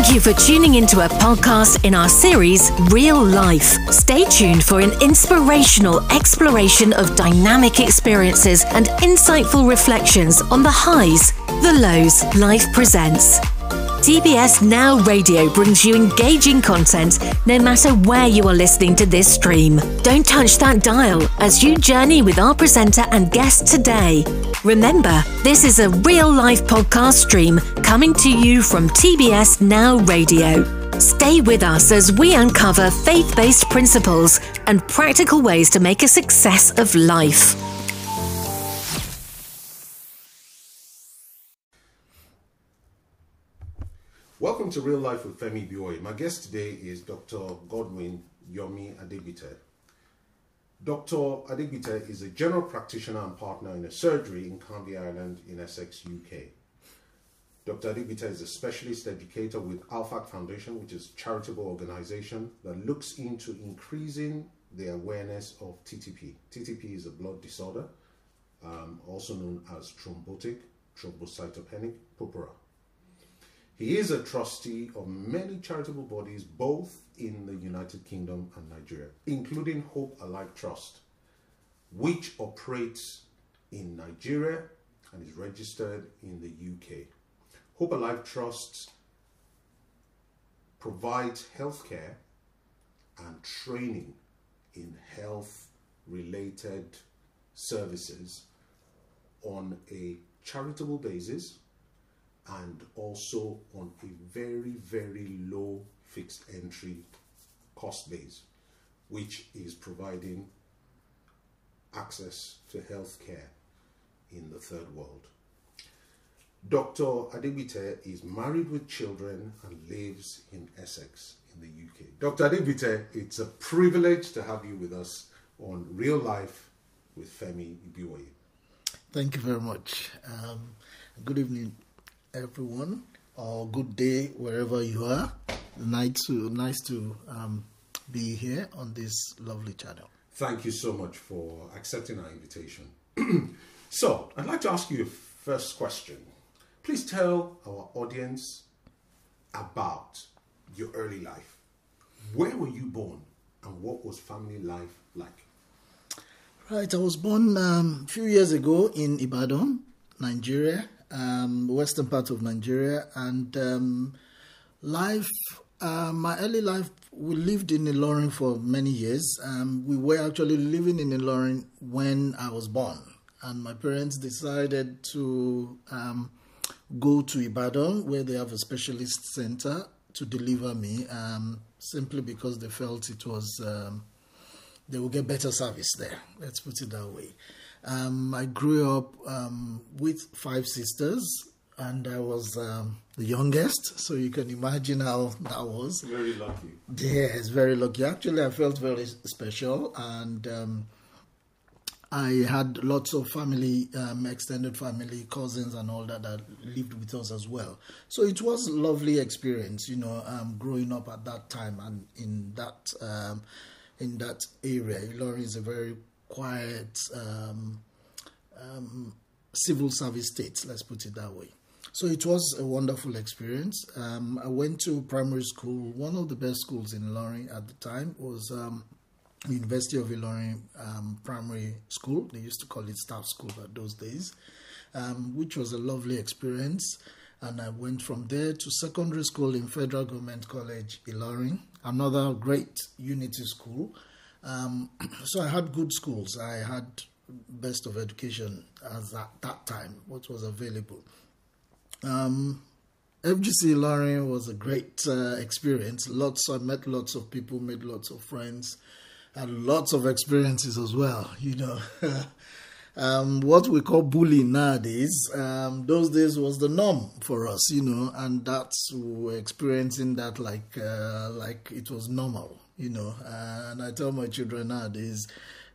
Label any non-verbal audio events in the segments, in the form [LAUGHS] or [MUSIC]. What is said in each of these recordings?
Thank you for tuning into a podcast in our series, Real Life. Stay tuned for an inspirational exploration of dynamic experiences and insightful reflections on the highs, the lows life presents. TBS Now Radio brings you engaging content no matter where you are listening to this stream. Don't touch that dial as you journey with our presenter and guest today. Remember, this is a real life podcast stream coming to you from TBS Now Radio. Stay with us as we uncover faith based principles and practical ways to make a success of life. Welcome to Real Life with Femi Ibiwoye. My guest today is Dr. Godwin Yomi Adegbite. Dr. Adegbite is a general practitioner and partner in a surgery in Canvey Island in Essex, UK. Dr. Adegbite is a specialist educator with ALPHAC Foundation, which is a charitable organization that looks into increasing the awareness of TTP. TTP is a blood disorder, um, also known as thrombotic thrombocytopenic purpura. He is a trustee of many charitable bodies both in the United Kingdom and Nigeria, including Hope Alive Trust, which operates in Nigeria and is registered in the UK. Hope Alive Trust provides healthcare and training in health related services on a charitable basis and also on a very, very low fixed entry cost base, which is providing access to healthcare in the third world. Dr. Adegbite is married with children and lives in Essex in the UK. Dr. Adegbite, it's a privilege to have you with us on Real Life with Femi Ibiwoye. Thank you very much. Um, good evening, everyone, or good day wherever you are. Nice to nice to um, be here on this lovely channel. Thank you so much for accepting our invitation. [CLEARS THROAT] so, I'd like to ask you a first question. Please tell our audience about your early life. Where were you born and what was family life like? Right, I was born um, a few years ago in Ibadan, Nigeria, um, western part of Nigeria, and um, life. Uh, my early life, we lived in Ilorin for many years. Um, we were actually living in Ilorin when I was born, and my parents decided to um, go to Ibadan, where they have a specialist center, to deliver me, um, simply because they felt it was um, they would get better service there. Let's put it that way. Um, I grew up um, with five sisters, and I was um, the youngest, so you can imagine how that was. Very lucky. Yes, very lucky. Actually, I felt very special, and um, I had lots of family, um, extended family, cousins, and all that that lived with us as well. So it was a lovely experience, you know, um, growing up at that time and in that in that area. Ilorin is a very quiet um, um, civil service state, let's put it that way. So it was a wonderful experience. Um, I went to primary school. One of the best schools in Ilorin at the time was um, University of Ilorin um, Primary School. They used to call it staff school at those days, um, which was a lovely experience. And I went from there to secondary school in Federal Government College, Ilorin, another great unity school. Um, [CLEARS THROAT] so I had good schools. I had best of education as at that time, what was available. Um, FGC Ilorin was a great uh, experience. Lots, I met lots of people, made lots of friends, had lots of experiences as well. You know, [LAUGHS] um, what we call bullying nowadays, um, those days was the norm for us. You know, and that's we were experiencing that like uh, like it was normal. You know, and I tell my children nowadays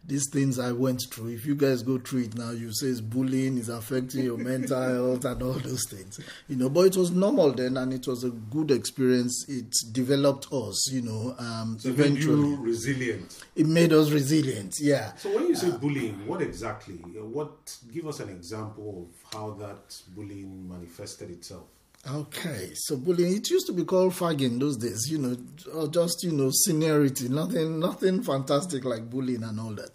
these things I went through, if you guys go through it now, you say it's bullying, is affecting your mental [LAUGHS] health and all those things. You know, but it was normal then and it was a good experience. It developed us, you know. Um, so eventually. resilient. It made us resilient, yeah. So when you say uh, bullying, what exactly? What give us an example of how that bullying manifested itself? Okay, so bullying. It used to be called fagging those days, you know, or just you know seniority. Nothing, nothing fantastic like bullying and all that.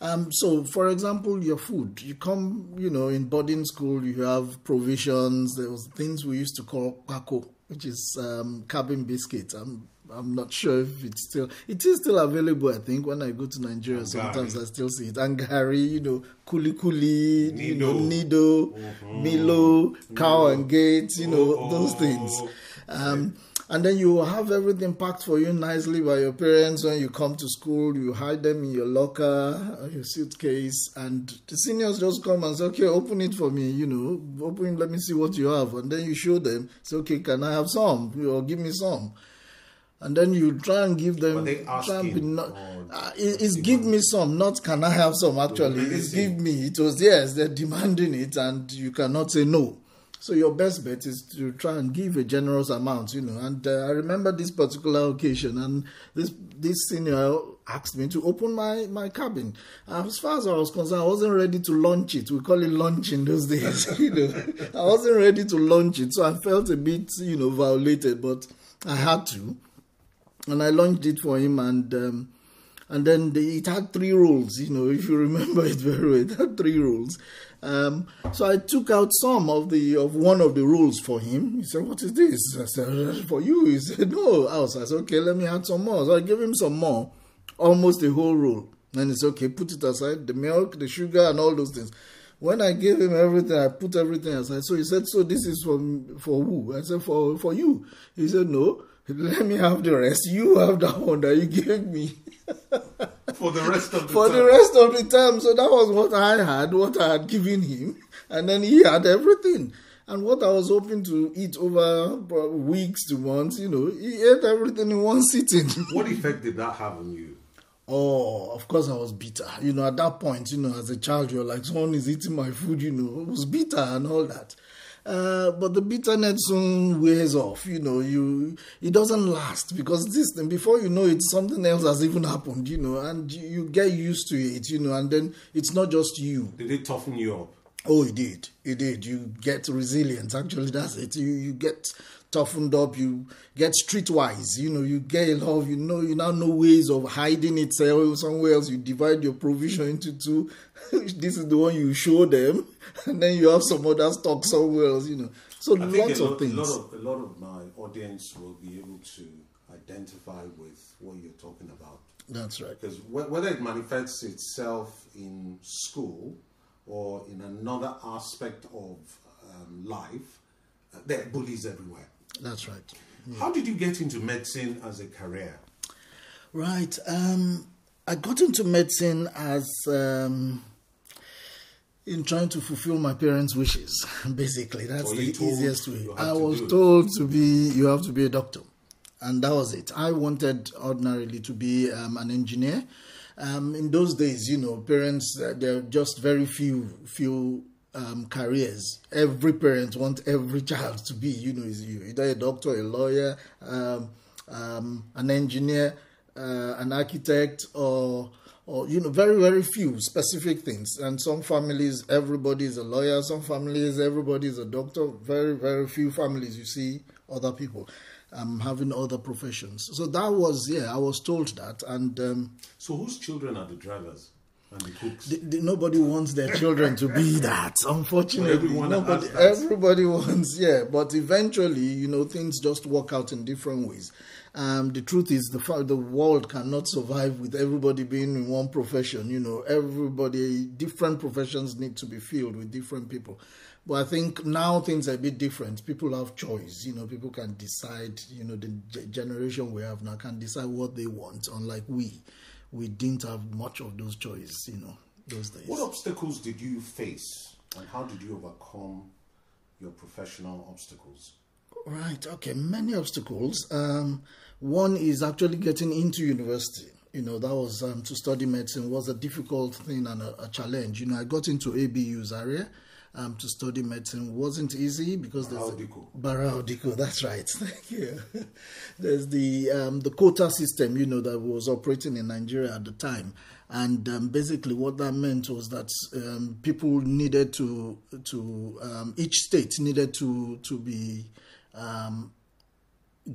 Um, so, for example, your food. You come, you know, in boarding school, you have provisions. There was things we used to call pako, which is um, cabin biscuit. I'm, I'm not sure if it's still it is still available. I think when I go to Nigeria, sometimes I still see it. Angari, you know, kuli kuli, you know, nido, mm-hmm. Milo, cow and gate, you know, oh, those things. Um, and then you have everything packed for you nicely by your parents when you come to school. You hide them in your locker, uh, your suitcase, and the seniors just come and say, "Okay, open it for me." You know, open. Let me see what you have, and then you show them. Say, "Okay, can I have some? Or give me some." And then you try and give them. try and be not, uh, it's give me some, not can I have some. Actually, it's give me. It was yes, they're demanding it, and you cannot say no. So your best bet is to try and give a generous amount, you know. And uh, I remember this particular occasion, and this this senior asked me to open my my cabin. As far as I was concerned, I wasn't ready to launch it. We call it launch in those days, [LAUGHS] you know. I wasn't ready to launch it, so I felt a bit, you know, violated, but I had to, and I launched it for him, and. Um, and then the, it had three rules, you know, [LAUGHS] if you remember it very well, it had three rules. Um, so I took out some of the of one of the rules for him. He said, "What is this?" I said, "For you." He said, "No." I was. I said, "Okay, let me add some more." So I gave him some more, almost the whole rule. And he said, "Okay, put it aside. The milk, the sugar, and all those things." When I gave him everything, I put everything aside. So he said, "So this is for for who?" I said, "For for you." He said, "No." Let me have the rest. You have that one that you gave me. [LAUGHS] for the rest of the for time. the rest of the time. So that was what I had, what I had given him, and then he had everything. And what I was hoping to eat over weeks to months, you know, he ate everything in one sitting. [LAUGHS] what effect did that have on you? Oh, of course I was bitter. You know, at that point, you know, as a child, you're like, someone is eating my food, you know, it was bitter and all that. Uh, but the bitterness soon wears off. You know, you it doesn't last because this thing before you know it, something else has even happened. You know, and you, you get used to it. You know, and then it's not just you. Did it toughen you up? Oh, it did. It did. You get resilience. Actually, that's it. You you get toughened up. You get streetwise. You know, you get a lot of, you know, you now know ways of hiding it somewhere else. You divide your provision into two. [LAUGHS] this is the one you show them, [LAUGHS] and then you have some other stock somewhere else. You know, so I lots of lot, things. A lot of a lot of my audience will be able to identify with what you're talking about. That's right. Because whether it manifests itself in school or in another aspect of um, life, uh, there are bullies everywhere. That's right. Yeah. How did you get into medicine as a career? Right. Um, I got into medicine as um, in trying to fulfill my parents' wishes. [LAUGHS] Basically, that's the easiest way. I was to told to be you have to be a doctor, and that was it. I wanted ordinarily to be um, an engineer. Um, in those days, you know, parents uh, there are just very few few um, careers. Every parent wants every [LAUGHS] child to be, you know, is either a doctor, a lawyer, um, um, an engineer, uh, an architect, or or you know, very very few specific things. And some families, everybody is a lawyer. Some families, everybody is a doctor. Very very few families you see other people. Um, having other professions. So that was, yeah, I was told that. And um, so, whose children are the drivers? And the, the, nobody wants their children to be that. Unfortunately, nobody, everybody wants, yeah. But eventually, you know, things just work out in different ways. Um, the truth is, the fact the world cannot survive with everybody being in one profession. You know, everybody, different professions need to be filled with different people. But I think now things are a bit different. People have choice. You know, people can decide. You know, the generation we have now can decide what they want, unlike we we didn't have much of those choices, you know, those days. What obstacles did you face and how did you overcome your professional obstacles? Right, okay, many obstacles. Um, one is actually getting into university. You know, that was um, to study medicine was a difficult thing and a, a challenge. You know, I got into ABU Zaria um, to study medicine wasn't easy because there's Barau Dikko. That's right. [LAUGHS] Thank you. there's the um, the quota system, you know, that was operating in Nigeria at the time, and um, basically what that meant was that um, people needed to to um, each state needed to to be um,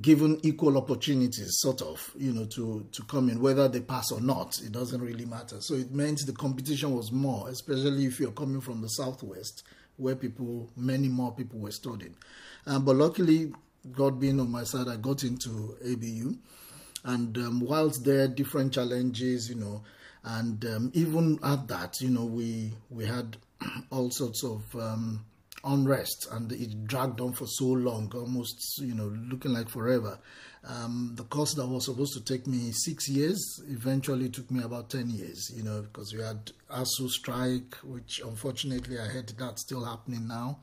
given equal opportunities, sort of, you know, to, to come in, whether they pass or not, it doesn't really matter. So it meant the competition was more, especially if you're coming from the southwest, where people, many more people were studying. Um, but luckily, God being on my side, I got into ABU. And um, whilst there different challenges, you know, and um, even at that, you know, we we had [CLEARS THROAT] all sorts of um, unrest and it dragged on for so long, almost, you know, looking like forever. Um, the course that was supposed to take me six years eventually took me about 10 years, you know, because we had ASUU strike, which unfortunately I heard that's still happening now.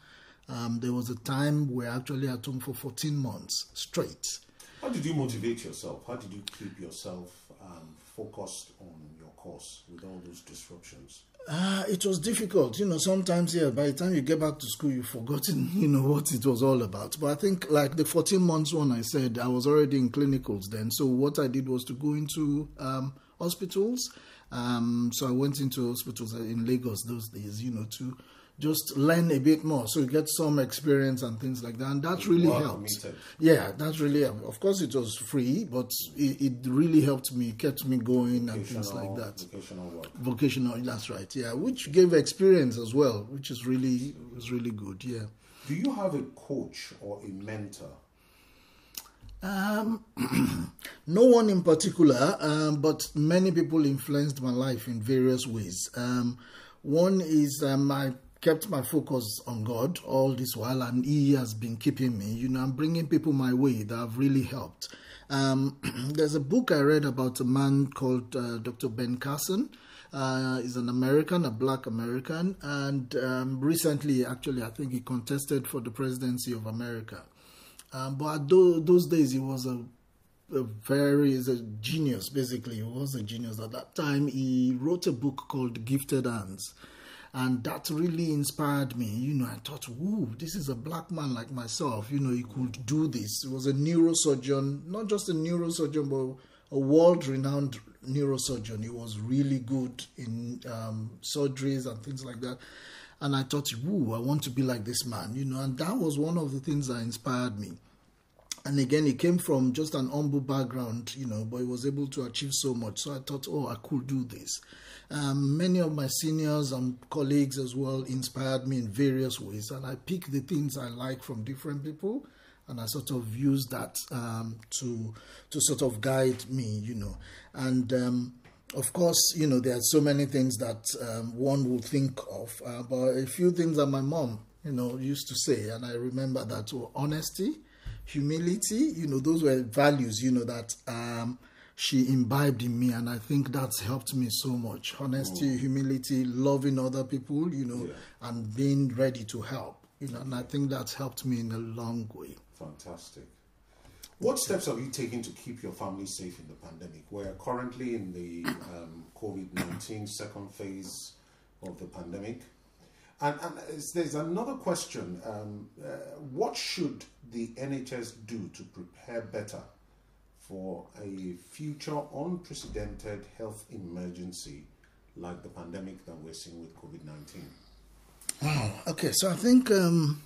Um, there was a time where I actually at home for 14 months straight. How did you motivate yourself? How did you keep yourself um, focused on your course with all those disruptions? Uh, it was difficult, you know. Sometimes, yeah, by the time you get back to school, you've forgotten, [LAUGHS] you know, what it was all about. But I think, like the 14 months one, I said I was already in clinicals then. So what I did was to go into um, hospitals. Um, so I went into hospitals in Lagos those days, you know, to just learn a bit more. So you get some experience and things like that. And that really helped. yeah that really helped. Of course it was free but it, it really helped me kept me going and things like that. vocational work. Vocational that's right yeah. Which gave experience as well which is really was really good yeah. Do you have a coach or a mentor? Um, [CLEARS THROAT] no one in particular, um, but many people influenced my life in various ways. Um, one is um, my kept my focus on God all this while, and He has been keeping me. You know, I'm bringing people my way that have really helped. Um, [CLEARS THROAT] there's a book I read about a man called uh, Dr. Ben Carson. Uh, he's an American, a black American, and um, recently, actually, I think he contested for the presidency of America. Um, but those days, he was a, a very he's a genius. Basically, he was a genius at that time. He wrote a book called Gifted Hands and that really inspired me. You know, I thought, "Whoa, this is a black man like myself. You know, he could do this." He was a neurosurgeon, not just a neurosurgeon, but a world-renowned neurosurgeon. He was really good in um, surgeries and things like that. And I thought, "Whoa, I want to be like this man." You know, and that was one of the things that inspired me and again he came from just an humble background you know but he was able to achieve so much so i thought oh i could do this um, many of my seniors and colleagues as well inspired me in various ways, and I pick the things I like from different people, and I sort of use that um, to to sort of guide me, you know. And um, of course, you know, there are so many things that um, one would think of, uh, but a few things that my mom, you know, used to say, and I remember that were honesty, humility, you know, those were values, you know, that um, she imbibed in me and i think that's helped me so much. Honesty oh. humility loving other people you know yeah. and being ready to help you know and i think that's helped me in a long way. Fantastic. What steps have you taken to keep your family safe in the pandemic? We're currently in the um, covid-19 second phase of the pandemic. And, and there's another question um, uh, what should the nhs do to prepare better for a future unprecedented health emergency like the pandemic that we're seeing with COVID 19? Wow. Okay, so I think um,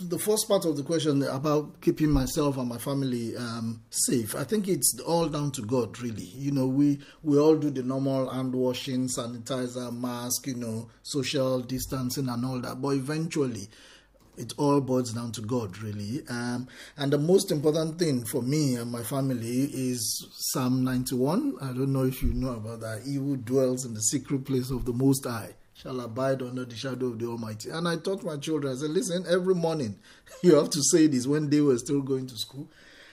the first part of the question about keeping myself and my family um, safe, I think it's all down to God, really. You know, we, we all do the normal hand washing, sanitizer, mask, you know, social distancing, and all that. But eventually, it all boils down to God, really. Um, and the most important thing for me and my family is Psalm 91. I don't know if you know about that. He who dwells in the secret place of the Most High shall abide under the shadow of the Almighty. And I taught my children, I said, listen, every morning [LAUGHS] you have to say this when they were still going to school.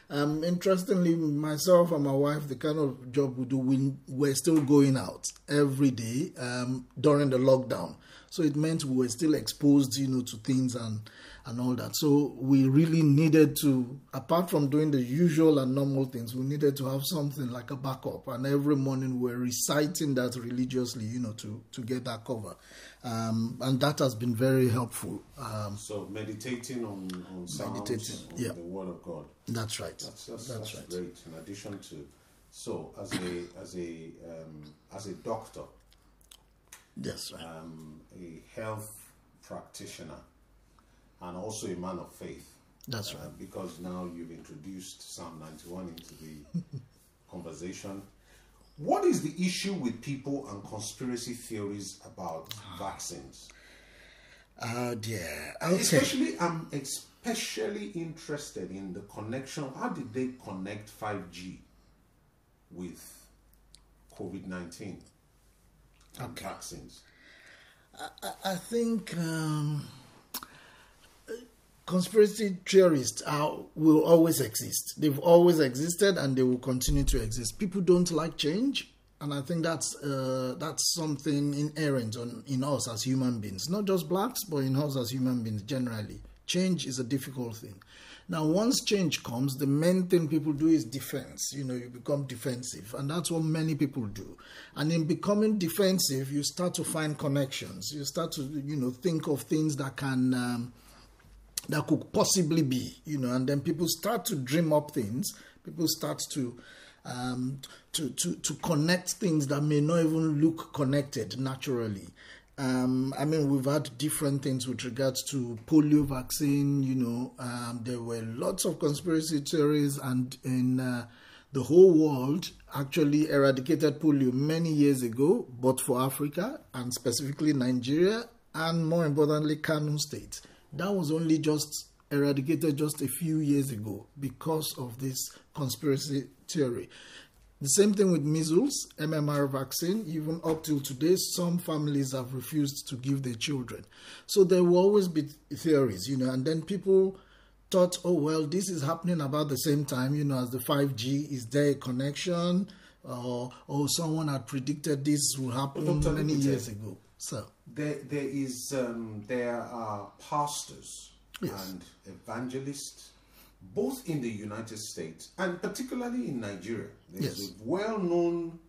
Um, interestingly, myself and my wife, the kind of job we do, we were still going out every day um, during the lockdown. So it meant we were still exposed, you know, to things and and all that. So we really needed to, apart from doing the usual and normal things, we needed to have something like a backup. And every morning we we're reciting that religiously, you know, to to get that cover. Um, and that has been very helpful. Um, so meditating on, on Psalms, meditating, on yeah. the Word of God. That's right. That's, that's, that's, that's right. great. In addition to, so as a as a um, as a doctor, Yes, right. um, a health practitioner, and also a man of faith. That's right. Uh, because now you've introduced Psalm 91 into the [LAUGHS] conversation. What is the issue with people and conspiracy theories about vaccines? Oh dear. Okay. Especially, I'm especially interested in the connection. How did they connect 5G with COVID 19 and vaccines? I, I think um, conspiracy theorists are, will always exist. They've always existed and they will continue to exist. People don't like change and I think that's uh, that's something inherent on, in us as human beings, not just blacks, but in us as human beings generally. Change is a difficult thing. Now, once change comes, the main thing people do is defense. You know, you become defensive, and that's what many people do. And in becoming defensive, you start to find connections. You start to, you know, think of things that can. Um, that could possibly be, you know, and then people start to dream up things. People start to um, to, to, to connect things that may not even look connected naturally. Um, I mean, we've had different things with regards to polio vaccine. You know, um, there were lots of conspiracy theories, and in uh, the whole world actually eradicated polio many years ago, but for Africa and specifically Nigeria, and more importantly, Kano State. That was only just eradicated just a few years ago because of this conspiracy theory. The same thing with measles, MMR vaccine, even up till today, some families have refused to give their children. So there will always be theories, you know, and then people thought, oh, well, this is happening about the same time, you know, as the 5G. Is there a connection? Or, or someone had predicted this would happen many years ago. So there, there is, um, there are pastors yes. and evangelists, both in the United States and particularly in Nigeria. There's yes. a well known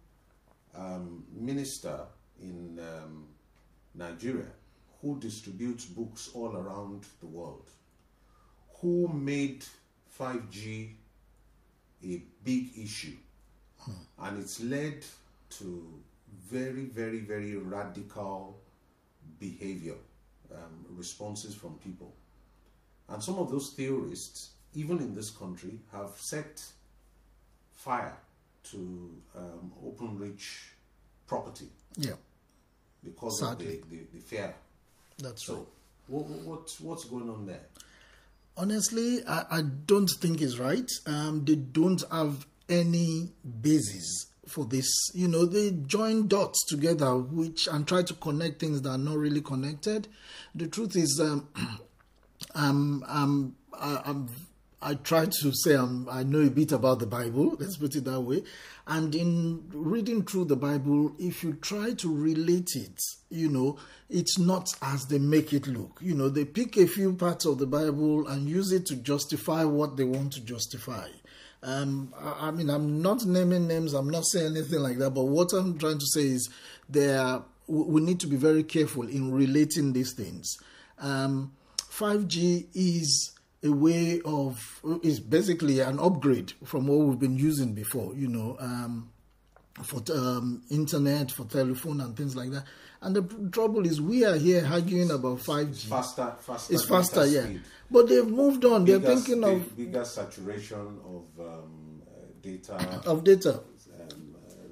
um, minister in um, Nigeria who distributes books all around the world, who made 5G a big issue. Hmm. And it's led to very, very, very radical behavior, um, responses from people. And some of those theorists, even in this country, have set fire to um, Openreach property. Yeah. Because Sadly. of the, the, the fear. That's so, right. What, what's, what's going on there? Honestly, I, I don't think it's right. Um, they don't have any basis for this. You know, they join dots together, which and try to connect things that are not really connected. The truth is, um, [CLEARS THROAT] um, um, I, I'm I try to say I'm, I know a bit about the Bible, [LAUGHS] let's put it that way. And in reading through the Bible, if you try to relate it, you know, it's not as they make it look. You know, they pick a few parts of the Bible and use it to justify what they want to justify. Um, I, I mean, I'm not naming names, I'm not saying anything like that, but what I'm trying to say is there, we need to be very careful in relating these things. Um, 5G is a way of is basically an upgrade from what we've been using before. You know, um, for um, internet, for telephone, and things like that. And the trouble is, we are here arguing about 5G. It's faster, faster. It's faster, yeah. Speed. But they've moved on. Bigger, They're thinking of bigger saturation of um, uh, data. Of data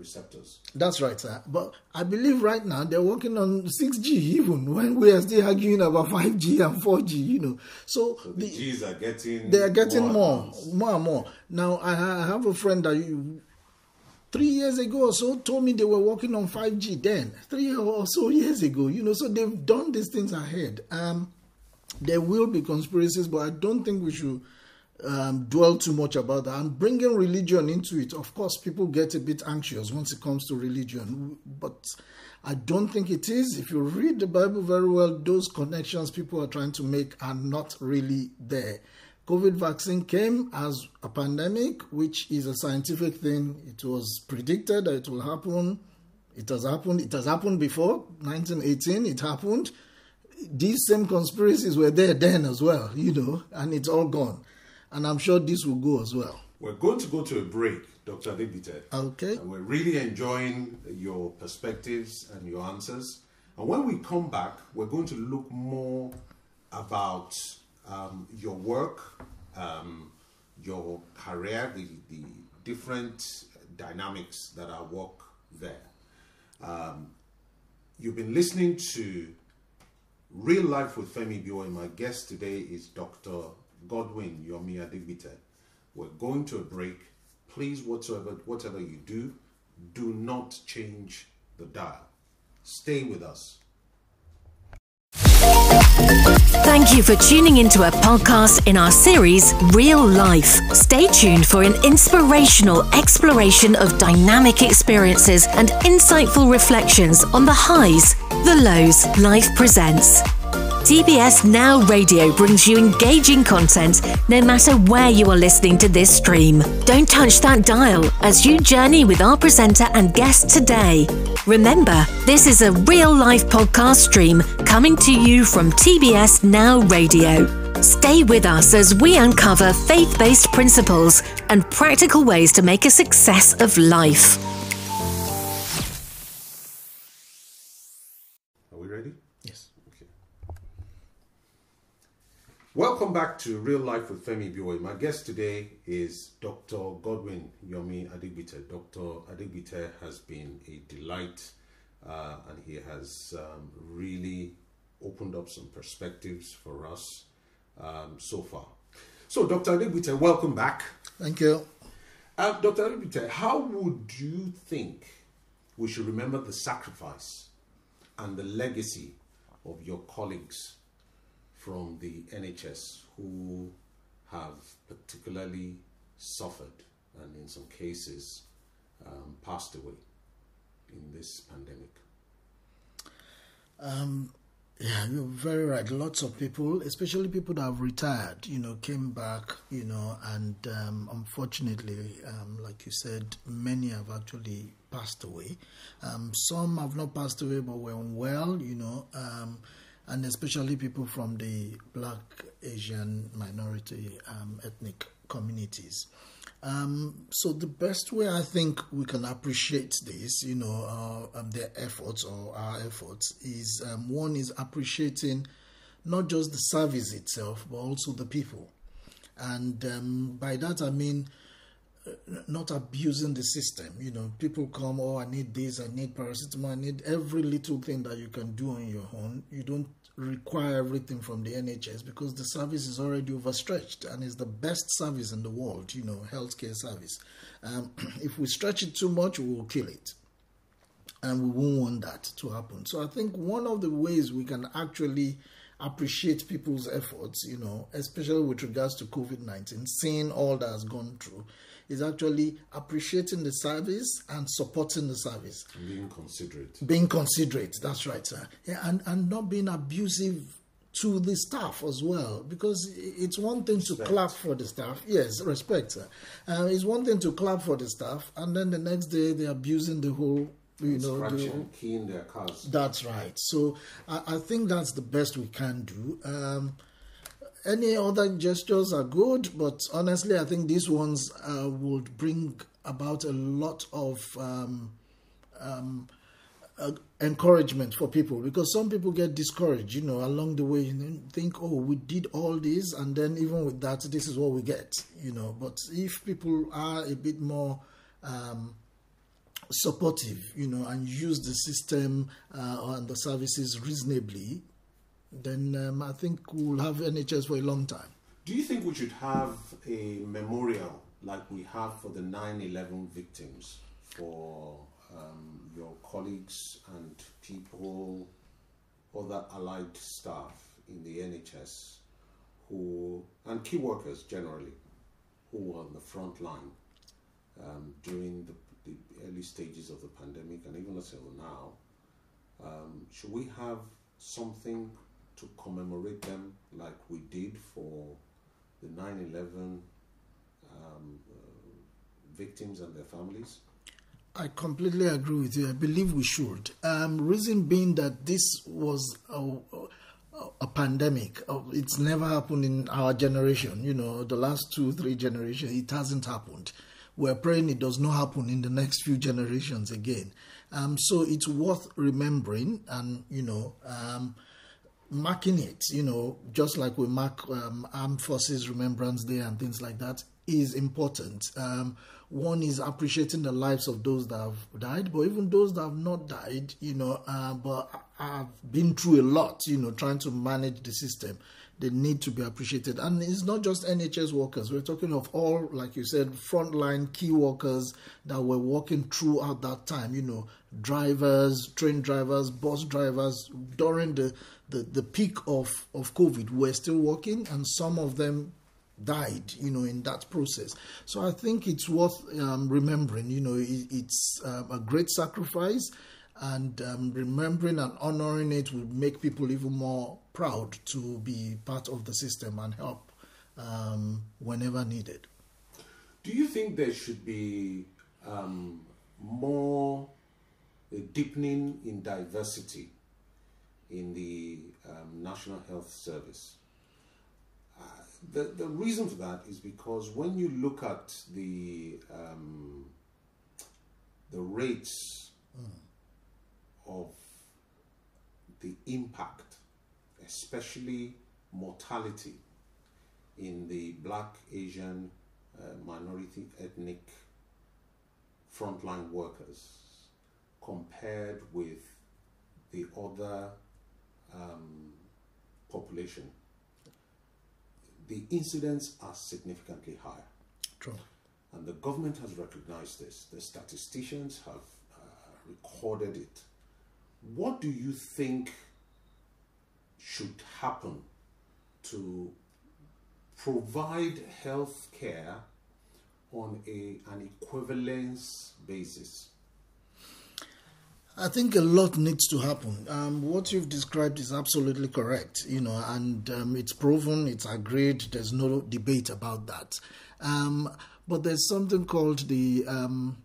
receptors. That's right, sir. But I believe right now they're working on 6G even when we are still arguing about 5G and 4G, you know. So, so the, the G's are getting They are getting more, more, more and more. Now, I have a friend that you, three years ago or so told me they were working on 5G then, three or so years ago, you know. So they've done these things ahead. Um, there will be conspiracies, but I don't think we should um, dwell too much about that. And bringing religion into it, of course, people get a bit anxious once it comes to religion, but I don't think it is. If you read the Bible very well, those connections people are trying to make are not really there. COVID vaccine came as a pandemic, which is a scientific thing. It was predicted that it will happen. It has happened. It has happened before, 1918. It happened. These same conspiracies were there then as well, you know, and it's all gone and I'm sure this will go as well. We're going to go to a break, Dr. Adegbite. Okay. And we're really enjoying your perspectives and your answers. And when we come back, we're going to look more about um, your work um, your career, the, the different dynamics that are work there. Um, you've been listening to Real Life with Femi Ibiwoye, and my guest today is Dr. Godwin Yomi Adegbite. We're going to a break. Please, whatsoever, whatever you do, do not change the dial. Stay with us. Thank you for tuning into a podcast in our series, Real Life. Stay tuned for an inspirational exploration of dynamic experiences and insightful reflections on the highs, the lows life presents. TBS Now Radio brings you engaging content no matter where you are listening to this stream. Don't touch that dial as you journey with our presenter and guest today. Remember, this is a real life podcast stream coming to you from TBS Now Radio. Stay with us as we uncover faith based principles and practical ways to make a success of life. Welcome back to Real Life with Femi Ibiwoye. My guest today is Dr. Godwin Yomi Adegbite. Dr. Adegbite has been a delight uh, and he has um, really opened up some perspectives for us um, so far. So, Dr. Adegbite, welcome back. Thank you. Uh, Dr. Adegbite, how would you think we should remember the sacrifice and the legacy of your colleagues from the NHS who have particularly suffered and in some cases um, passed away in this pandemic? Um, yeah, you're very right. Lots of people, especially people that have retired, you know, came back, you know, and um, unfortunately, um, like you said, many have actually passed away. Um, some have not passed away but were unwell, you know. And especially people from the black Asian minority um, ethnic communities. Um, so the best way I think we can appreciate this, you know, uh, um, their efforts or our efforts is um, one is appreciating not just the service itself, but also the people. And um, by that I mean not abusing the system. You know, people come, oh, I need this, I need paracetamol, I need every little thing that you can do on your own. You don't require everything from the NHS because the service is already overstretched and is the best service in the world, you know, healthcare service. Um, [CLEARS THROAT] if we stretch it too much, we will kill it. And we won't want that to happen. So I think one of the ways we can actually appreciate people's efforts, you know, especially with regards to COVID 19, seeing all that has gone through, is actually appreciating the service and supporting the service. Being considerate. Being considerate, that's right, sir. Yeah, and, and not being abusive to the staff as well, because it's one thing respect. to clap for the staff. Yes, respect, sir. Uh, it's one thing to clap for the staff, and then the next day they're abusing the whole you know, keying their cars. That's right. So I, I, think that's the best we can do. Um, any other gestures are good, but honestly, I think these ones uh, would bring about a lot of um, um, uh, encouragement for people because some people get discouraged, you know, along the way and think, oh, we did all this, and then even with that, this is what we get, you know. But if people are a bit more um, supportive, you know, and use the system uh, and the services reasonably, then um, I think we'll have NHS for a long time. Do you think we should have a memorial like we have for the 9 11 victims for um, your colleagues and people, other allied staff in the NHS who, and key workers generally, who were on the front line um, during the, the, early stages of the pandemic and even until now? Um, should we have something to commemorate them like we did for the 9 11 um, uh, victims and their families? I completely agree with you. I believe we should. Um, reason being that this was a, a pandemic. It's never happened in our generation. You know, the last two, three generations, it hasn't happened. We're praying it does not happen in the next few generations again. Um, so it's worth remembering, and you know, um, marking it, you know, just like we mark um, Armed Forces Remembrance Day and things like that, is important. Um, one is appreciating the lives of those that have died, but even those that have not died, you know, uh, but have been through a lot, you know, trying to manage the system. They need to be appreciated. And it's not just NHS workers. We're talking of all, like you said, frontline key workers that were working throughout that time, you know, drivers, train drivers, bus drivers during the, the, the peak of, of COVID were still working, and some of them died, you know, in that process. So I think it's worth um, remembering, you know, it, it's um, a great sacrifice, and um, remembering and honoring it will make people even more proud to be part of the system and help um, whenever needed. Do you think there should be um, more deepening in diversity in the um, National Health Service? the, the reason for that is because when you look at the um, the rates mm. Of the impact, especially mortality in the black, Asian, uh, minority ethnic frontline workers compared with the other um, population the incidents are significantly higher. True. And the government has recognized this. The statisticians have uh, recorded it. What do you think should happen to provide health care on a, an equivalence basis? I think a lot needs to happen. Um, what you've described is absolutely correct, you know, and um, it's proven, it's agreed. There's no debate about that. Um, but there's something called the um,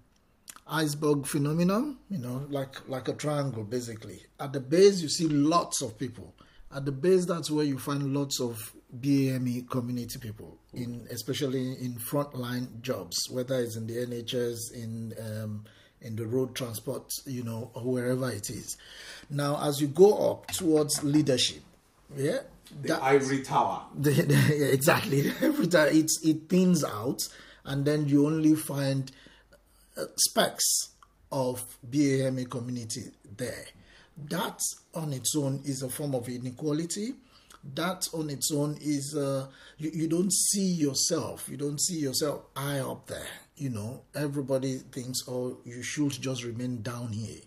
iceberg phenomenon, you know, like like a triangle, basically. At the base, you see lots of people. At the base, that's where you find lots of BAME community people, in especially in frontline jobs, whether it's in the NHS, in um, in the road transport, you know, or wherever it is. Now, as you go up towards leadership, yeah, the that, ivory tower. [LAUGHS] The, the, exactly, [LAUGHS] every time it's it thins out, and then you only find specks of BAME community there. That on its own is a form of inequality. That on its own is uh, you, you don't see yourself. You don't see yourself high up there you know, everybody thinks, oh, you should just remain down here.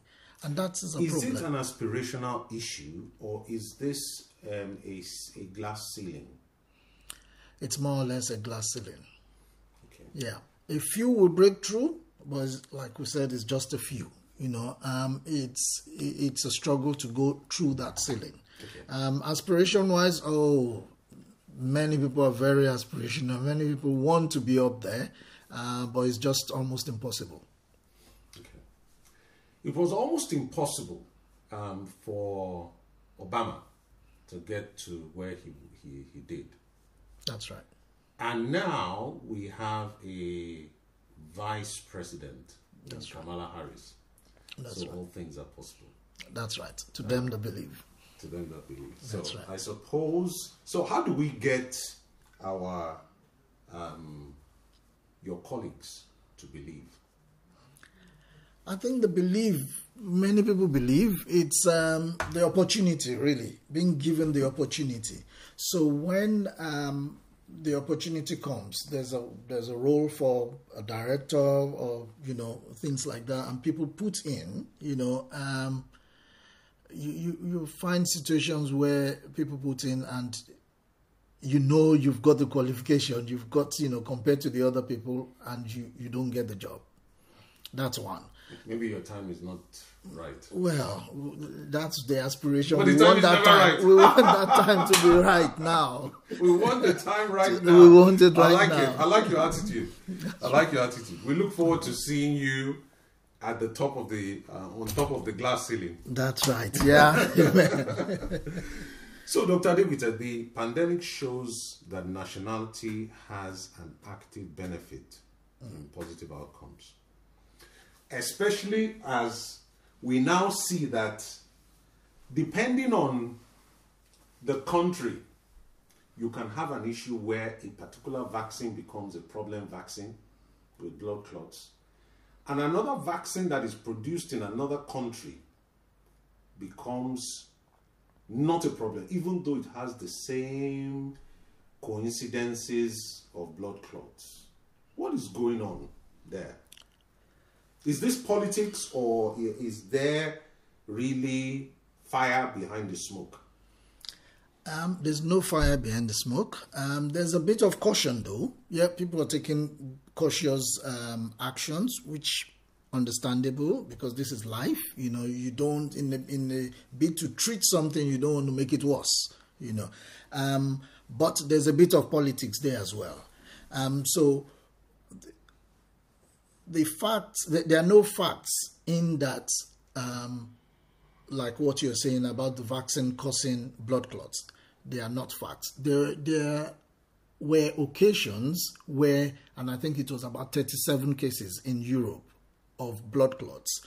And that's a is problem. Is it an aspirational issue or is this um, a, a glass ceiling? It's more or less a glass ceiling. Okay. Yeah. A few will break through, but like we said, it's just a few. You know, um, it's it's a struggle to go through that ceiling. Okay. Um, aspiration wise, oh, many people are very aspirational. Many people want to be up there uh, but it's just almost impossible. Okay. It was almost impossible um, for Obama to get to where he, he, he did. That's right. And now we have a vice president, That's Kamala right. Harris. That's so right. all things are possible. That's right. To uh, them that believe. To them that believe. That's so right. I suppose. So how do we get our um, your colleagues to believe? I think the belief, many people believe, it's um, the opportunity, really, being given the opportunity. So when um, the opportunity comes, there's a there's a role for a director or you know things like that, and people put in, you know, um, you, you you find situations where people put in and you know you've got the qualification, you've got, you know, compared to the other people, and you, you don't get the job. That's one. Maybe your time is not right. Well, that's the aspiration. But we want that time. Right. we want that time to be right now. [LAUGHS] We want the time right now. We want it right I like now. it. I like your attitude. I like your attitude. We look forward to seeing you at the top of the uh, on top of the glass ceiling. That's right. Yeah. [LAUGHS] So, Dr. Adegbite, the pandemic shows that nationality has an active benefit in positive outcomes, especially as we now see that depending on the country, you can have an issue where a particular vaccine becomes a problem vaccine with blood clots, and another vaccine that is produced in another country becomes not a problem, even though it has the same coincidences of blood clots. What is going on there? Is this politics or is there really fire behind the smoke? Um, there's no fire behind the smoke. Um, there's a bit of caution, though. Yeah, people are taking cautious um, actions, which understandable because this is life. You know, you don't in the in the bid to treat something, you don't want to make it worse. You know, um, but there's a bit of politics there as well. Um, so the facts, there are no facts in that, um, like what you're saying about the vaccine causing blood clots. They are not facts. There, there were occasions where, and I think it was about 37 cases in Europe of blood clots.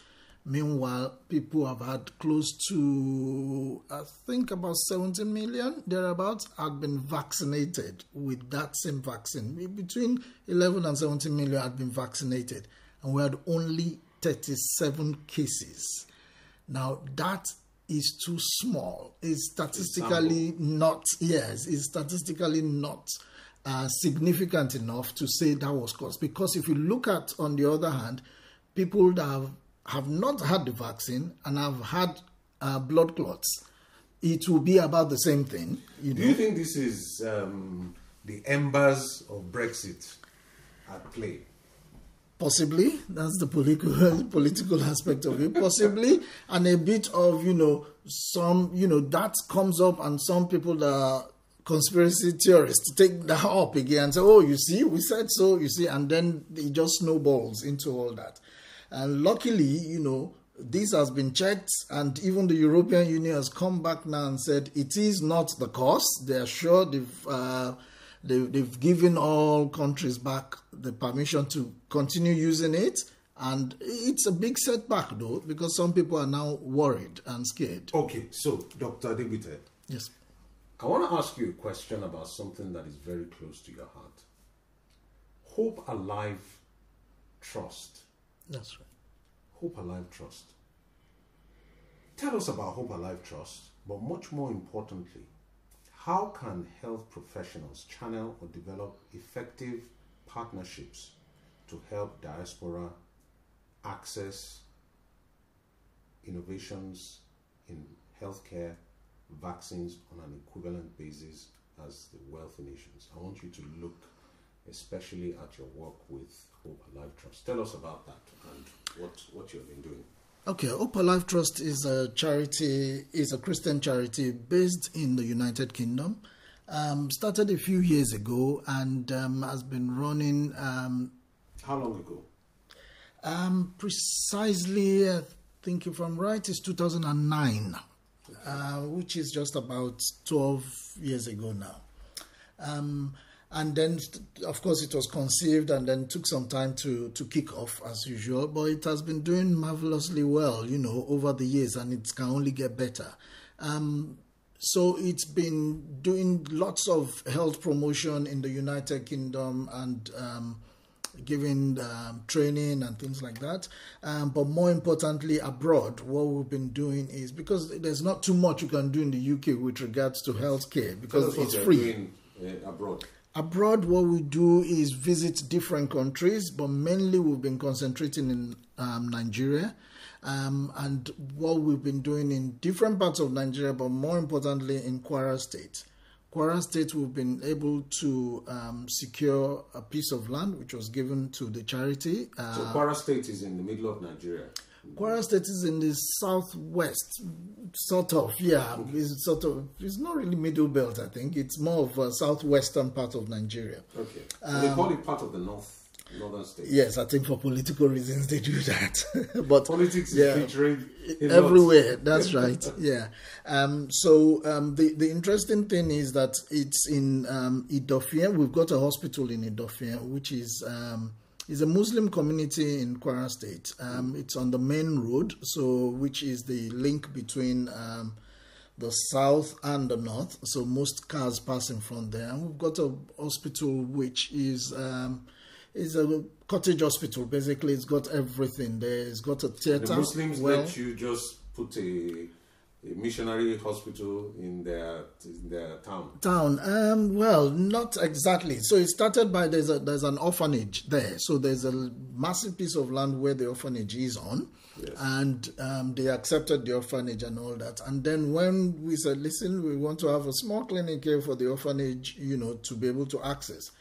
Meanwhile, people have had close to, I think, about 70 million thereabouts had been vaccinated with that same vaccine. Between 11 and 17 million had been vaccinated, and we had only 37 cases. Now, that is too small. It's statistically not, yes, it's statistically not uh, significant enough to say that was caused. Because if you look at, on the other hand, people that have have not had the vaccine and have had uh, blood clots, it will be about the same thing. You know? Do you think this is um, the embers of Brexit at play? Possibly, that's the political [LAUGHS] political aspect of it. Possibly, and a bit of you know some you know that comes up, and some people that are conspiracy theorists take that up again and say, "Oh, you see, we said so." You see, and then it just snowballs into all that. And luckily, you know, this has been checked, and even the European Union has come back now and said it is not the cause. They are sure they've uh, they, they've given all countries back the permission to continue using it. And it's a big setback, though, because some people are now worried and scared. Okay, so Dr. Adegbite. Yes. I want to ask you a question about something that is very close to your heart. Hope Alive Trust that's right. Hope Alive Trust. Tell us about Hope Alive Trust, but much more importantly, how can health professionals channel or develop effective partnerships to help diaspora access innovations in healthcare, vaccines on an equivalent basis as the wealthy nations? I want you to look especially at your work with Hope Alive Trust. Tell us about that and what, what you've been doing. Okay, Hope Alive Trust is a charity, is a Christian charity based in the United Kingdom. Um, started a few years ago and um, has been running. Um, How long ago? Um, precisely, I think if I'm right, it's 2009, okay. uh, which is just about 12 years ago now. And then of course it was conceived and then took some time to to kick off as usual but it has been doing marvelously well you know over the years and it can only get better um, so it's been doing lots of health promotion in the united kingdom and um, giving um, training and things like that. Um, but more importantly, abroad, what we've been doing is because there's not too much you can do in the UK with regards to healthcare because it's free. Doing, uh, abroad. Abroad, what we do is visit different countries, but mainly we've been concentrating in um, Nigeria. Um, and what we've been doing in different parts of Nigeria, but more importantly in Kwara State. Kwara State, we've been able to um, secure a piece of land which was given to the charity. Uh, so Kwara State is in the middle of Nigeria. Kwara State is in the southwest, sort of. Yeah, it's sort of. It's not really middle belt. I think it's more of a southwestern part of Nigeria. Okay, so um, they call it part of the north. Northern states. Yes, I think for political reasons they do that. [LAUGHS] but politics is yeah, featuring everywhere. That's [LAUGHS] right. Yeah. Um, so um, the the interesting thing is that it's in um, Idofian. We've got a hospital in Idofian, which is um, is a Muslim community in Kwara State. Um, it's on the main road, so which is the link between um, the south and the north. So most cars passing from there. And we've got a hospital which is um, is a cottage hospital. Basically, it's got everything there. It's got a theater. The Muslims well, let you just put a, a missionary hospital in their in their town. town. Um, well, not exactly. So it started by there's a there's an orphanage there. So there's a massive piece of land where the orphanage is on. Yes. And um, they accepted the orphanage and all that. And then when we said, listen, we want to have a small clinic here for the orphanage, you know, to be able to access.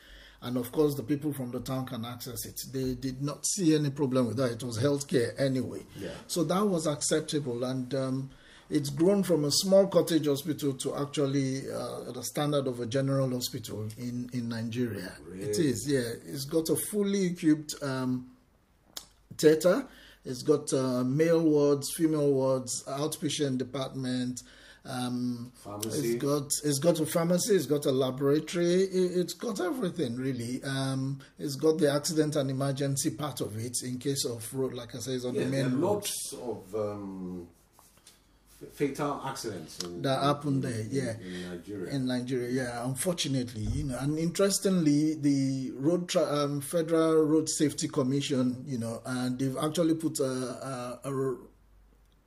And of course, the people from the town can access it. They did not see any problem with that. It was healthcare anyway. Yeah. So that was acceptable. And um, it's grown from a small cottage hospital to actually uh, the standard of a general hospital in, in Nigeria. It Really? is, yeah. It's got a fully equipped um, theater. It's got uh, male wards, female wards, outpatient department. Um, Pharmacy. It's got it's got a pharmacy. It's got a laboratory. It, it's got everything really. Um, it's got the accident and emergency part of it in case of road, like I say, it's on Yeah, the main road. lots of um, fatal accidents in, That happened there, yeah. in Nigeria. in Nigeria. Yeah, unfortunately, you know, and interestingly, the road tra- um, Federal Road Safety Commission, you know, and they've actually put a, a, a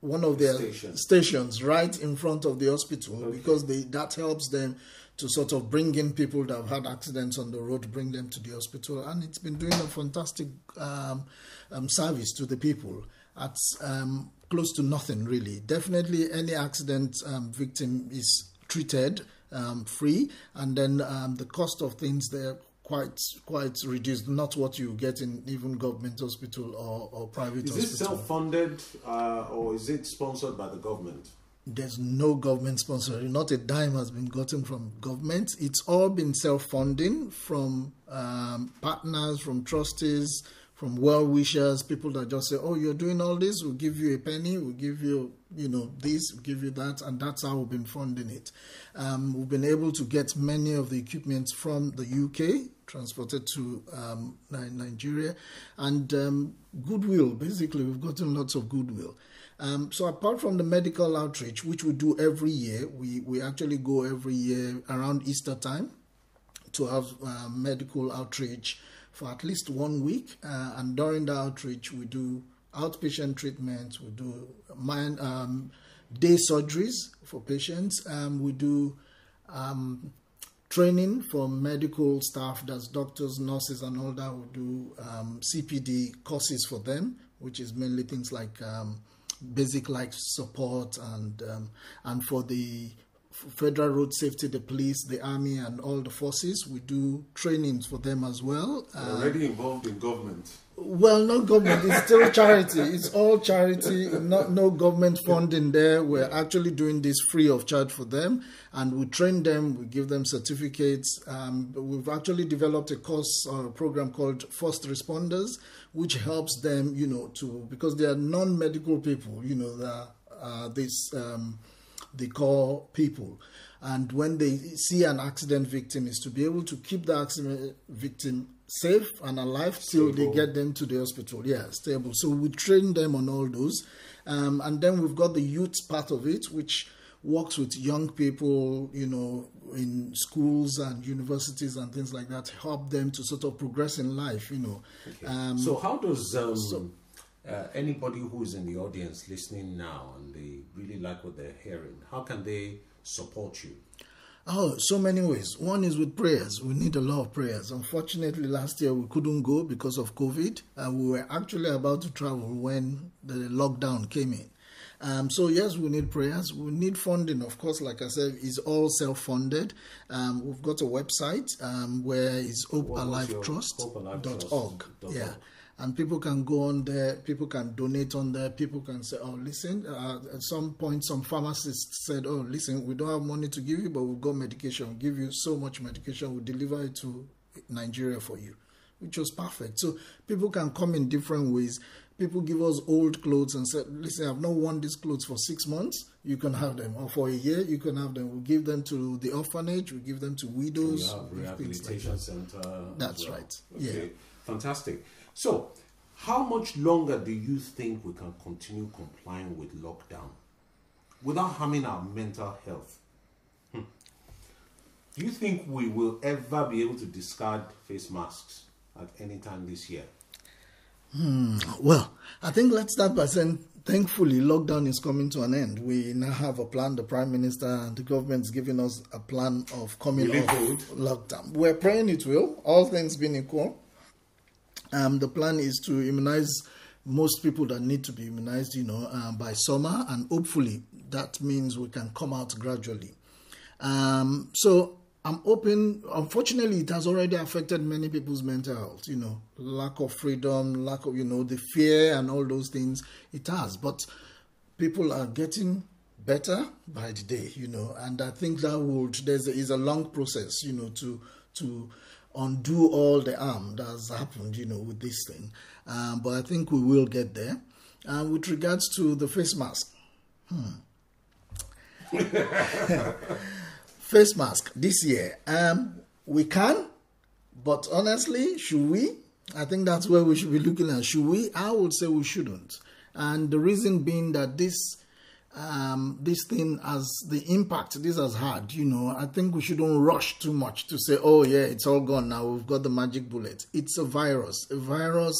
one of their Station. stations right in front of the hospital because they that helps them to sort of bring in people that have had accidents on the road, bring them to the hospital, and it's been doing a fantastic um, um, service to the people at um, close to nothing really. Definitely, any accident um, victim is treated um, free, and then um, the cost of things there quite quite reduced. Not what you get in even government hospital or, or private is it hospital. self-funded uh, or is it sponsored by the government? There's no government sponsor. Not a dime has been gotten from government. It's all been self-funding from um, partners, from trustees, from well-wishers, people that just say, "Oh, you're doing all this. We'll give you a penny. We'll give you, you know, this. We'll give you that," and that's how we've been funding it. Um, we've been able to get many of the equipment from the UK, transported to um, Nigeria, and um, goodwill. Basically, we've gotten lots of goodwill. Um, so apart from the medical outreach, which we do every year, we, we actually go every year around Easter time to have uh, medical outreach for at least one week. Uh, and during the outreach, we do outpatient treatments, we do mind, um, day surgeries for patients, um, we do um, training for medical staff, that's doctors, nurses, and all that. We do um, CPD courses for them, which is mainly things like um, basic life support and um, and for the federal road safety, the police, the army, and all the forces. We do trainings for them as well. Uh, already involved in government. well, not government. It's still charity. It's all charity. Not no government funding there. We're actually doing this free of charge for them, and we train them. We give them certificates. Um, we've actually developed a course or a program called First Responders, which helps them, you know, to because they are non-medical people. You know, that uh, this um, the core people. And when they see an accident victim, is to be able to keep the accident victim safe and alive till they get them to the hospital. Yeah, stable. So we train them on all those. Um, and then we've got the youth part of it, which works with young people, you know, in schools and universities and things like that, help them to sort of progress in life, you know. Um, so how does um, uh, anybody who is in the audience listening now and they really like what they're hearing, how can they support you? Oh, so many ways. One is with prayers. We need a lot of prayers. Unfortunately, last year we couldn't go because of COVID, and we were actually about to travel when the lockdown came in. Um, so yes, we need prayers. We need funding, of course. Like I said, it's all self-funded. Um, we've got a website um, where it's What was your- hopealivetrust.org. hopealivetrust.org. Yeah and people can go on there people can donate on there people can say oh listen uh, at some point some pharmacist said oh listen we don't have money to give you but we've got medication we'll give you so much medication we'll deliver it to nigeria for you which was perfect so people can come in different ways people give us old clothes and say listen i've not worn these clothes for six months you can have them or for a year you can have them we'll give them to the orphanage we give them to widows You have things like rehabilitation center. That's well. right. Okay. Yeah. Fantastic. So, how much longer do you think we can continue complying with lockdown? without harming our mental health. Hmm. Do you think we will ever be able to discard face masks at any time this year? Hmm. Well, I think let's start by saying thankfully lockdown is coming to an end. We now have a plan. The Prime Minister and the government is giving us a plan of coming off lockdown. We're praying it will, all things being equal. Um, the plan is to immunize most people that need to be immunized, you know, uh, by summer, and hopefully that means we can come out gradually. Um, so I'm open. Unfortunately, it has already affected many people's mental health. You know, lack of freedom, lack of you know the fear and all those things. It has, but people are getting better by the day. You know, and I think that would there's a, is a long process. You know, to to undo all the harm that has happened. You know, with this thing, um, but I think we will get there. Uh, with regards to the face mask, hmm. [LAUGHS] face mask this year. Um, we can, but honestly, should we? I think that's where we should be looking at. Should we? I would say we shouldn't. And the reason being that this um, this thing has the impact this has had, you know, I think we shouldn't rush too much to say, oh, yeah, it's all gone now. We've got the magic bullet. It's a virus, a virus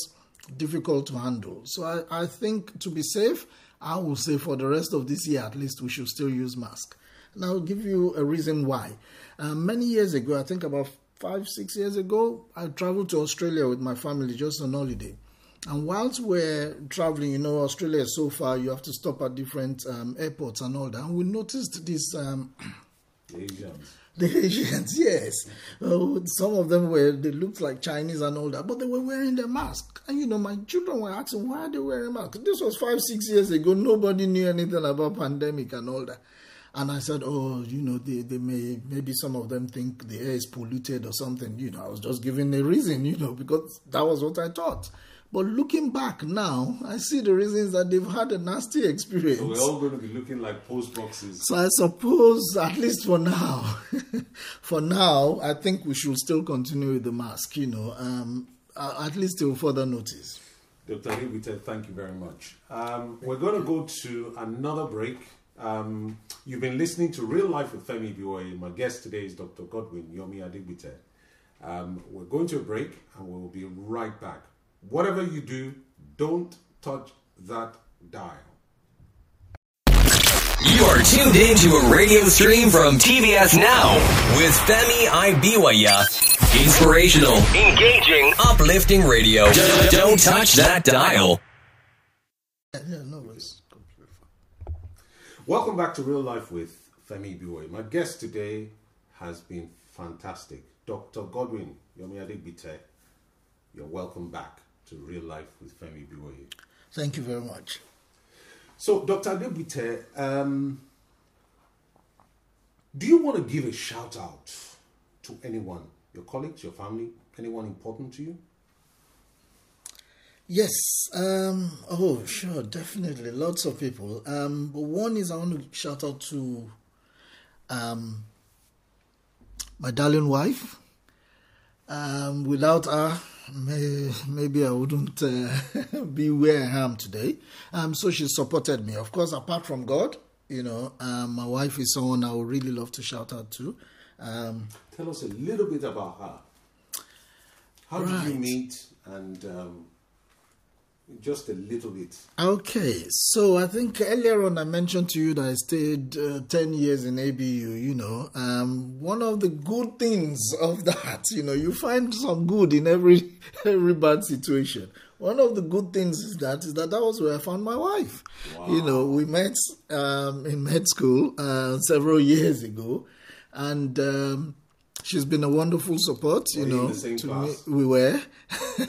difficult to handle. So I, I think to be safe, I will say for the rest of this year at least, we should still use mask. And I'll give you a reason why. Uh, many years ago, I think about five, six years ago, I traveled to Australia with my family just on holiday. And whilst we're traveling, you know, Australia so far, you have to stop at different um, airports and all that. And we noticed this. Um, Asians. [LAUGHS] The Asians, yes. Oh, some of them were, they looked like Chinese and all that, but they were wearing their mask. And you know, my children were asking, why are they wearing masks? This was five, six years ago. Nobody knew anything about pandemic and all that. And I said, oh, you know, they, they may, maybe some of them think the air is polluted or something. You know, I was just giving a reason, you know, because that was what I thought. But looking back now, I see the reasons that they've had a nasty experience. So we're all going to be looking like post boxes. So I suppose, at least for now, [LAUGHS] for now, I think we should still continue with the mask, you know, um, at least till further notice. Dr. Adegbite, thank you very much. Um, we're going to go to another break. Um, you've been listening to Real Life with Femi Ibiwoye. My guest today is Dr. Godwin Yomi Adegbite. Um, we're going to a break and we'll be right back. Whatever you do, don't touch that dial. You are tuned in to a radio stream from TBS Now with Femi Ibiwoye. Inspirational, engaging, uplifting radio. Don't touch that dial. Yeah, no worries. Welcome back to Real Life with Femi Ibiwoye. My guest today has been fantastic. Dr. Godwin Yomi Adegbite, you're welcome back to Real Life with Femi Ibiwoye. Thank you very much. So, Dr. Adegbite, um, do you want to give a shout out to anyone, your colleagues, your family, anyone important to you? Yes. Um, oh, sure, definitely. Lots of people. Um, but one is I want to shout out to um, my darling wife. Um, without her, may, maybe I wouldn't uh, [LAUGHS] be where I am today. Um, so she supported me. Of course, apart from God, you know, um, my wife is someone I would really love to shout out to. Um, Tell us a little bit about her. How Right. did you meet and um, just a little bit? Okay, so I think earlier on I mentioned to you that I stayed uh, 10 years in ABU, you know. Um, one of the good things of [LAUGHS] that, you know, you find some good in every [LAUGHS] every bad situation. One of the good things is that is that that was where I found my wife. You know, we met um, in med school uh, several [LAUGHS] years ago, and um, she's been a wonderful support. You Were know, to class? me, we were,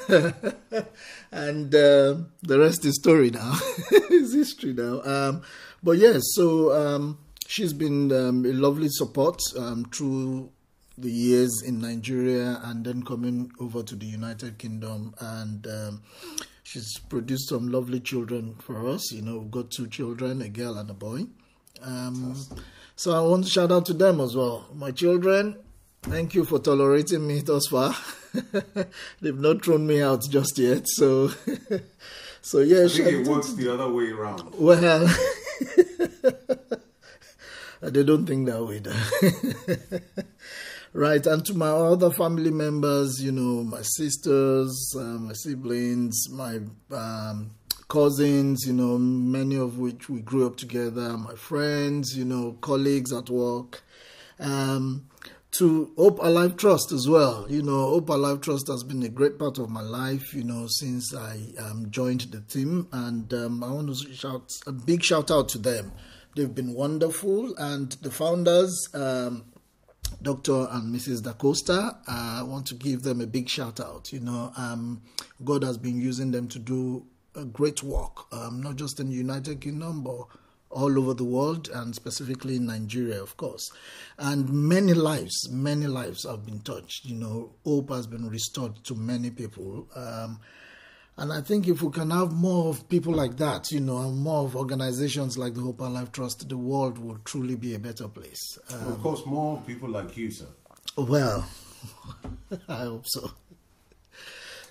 [LAUGHS] and um the rest is story now. [LAUGHS] it's history now. Um, but yes, so um, she's been um, a lovely support um, through the years in Nigeria and then coming over to the United Kingdom and. Um, She's produced some lovely children for us. You know, we've got two children, a girl and a boy. Um, so I want to shout out to them as well. My children, thank you for tolerating me thus far. [LAUGHS] They've not thrown me out just yet. So, [LAUGHS] so yeah, I think it works the other way around. well, [LAUGHS] they don't think that way. right, and to my other family members, you know, my sisters, uh, my siblings, my um, cousins, you know, many of which we grew up together, my friends, you know, colleagues at work. Um, to Hope Alive Trust as well. You know, Hope Alive Trust has been a great part of my life, you know, since I um, joined the team. And um, I want to shout a big shout out to them. They've been wonderful. And the founders, um, Dr. and Mrs. Da Costa, uh, I want to give them a big shout out. You know, um, God has been using them to do a great work, um, not just in the United Kingdom, but all over the world and specifically in Nigeria, of course. And many lives, many lives have been touched. You know, hope has been restored to many people. Um, and I think if we can have more of people like that, you know, and more of organizations like the Hope Alive Trust, the world will truly be a better place. Um, of course, more people like you, sir. Well, [LAUGHS] I hope so.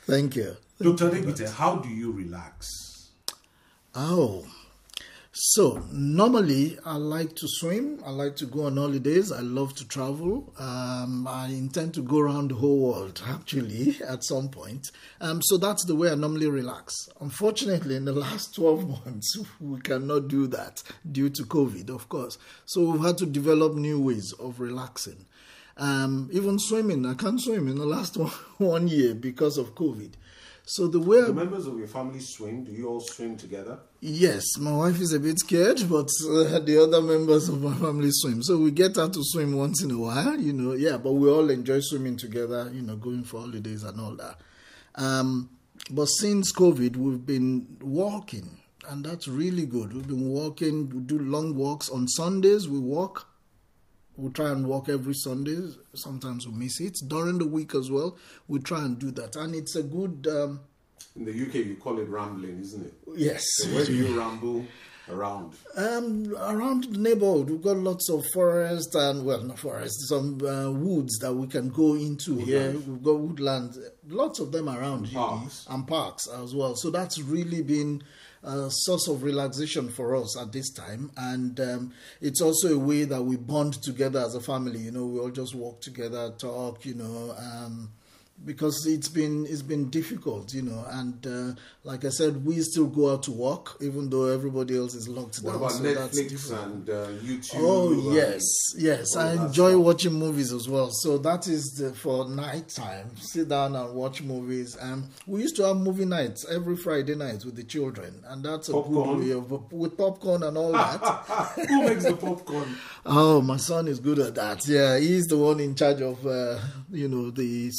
Thank you. Dr. Adegbite, how do you relax? Oh, so normally I like to swim. I like to go on holidays. I love to travel. Um, I intend to go around the whole world [LAUGHS] actually at some point. Um, so that's the way I normally relax. Unfortunately, in the [LAUGHS] last 12 months, [LAUGHS] we cannot do that due to COVID, of course. So we've had to develop new ways of relaxing. Um, even swimming, I can't swim in the last one, one year because of COVID. So the way the members of your family swim, do you all swim together? Yes, my wife is a bit scared, but uh, the other members of my family swim. So we get out to swim once in a while, you know. Yeah, but we all enjoy swimming together, you know, going for holidays and all that. Um, but since COVID, we've been walking, and that's really good. We've been walking. We do long walks on Sundays. We walk we try and walk every Sunday. Sometimes we miss it. During the week as well, we try and do that. And it's a good. Um, In the UK, you call it rambling, isn't it? Yes. So where do you ramble around? Um, around the neighborhood, we've got lots of forest and, well, not forest, some uh, woods that we can go into woodland. here. We've got woodland, lots of them around and parks. and parks as well. So that's really been a source of relaxation for us at this time. And um, it's also a way that we bond together as a family. You know, we all just walk together, talk, you know. Um, because it's been it's been difficult, you know. And uh, like I said, we still go out to work, even though everybody else is locked what down. What about so Netflix and uh, YouTube? Oh yes, yes. I enjoy watching movies as well. So that is the, for night time. Sit down and watch movies. And um, we used to have movie nights every Friday night with the children, and that's a popcorn. good way of with popcorn and all that. [LAUGHS] Who makes the popcorn? Oh, my son is good at that. Yeah, he's the one in charge of uh, you know the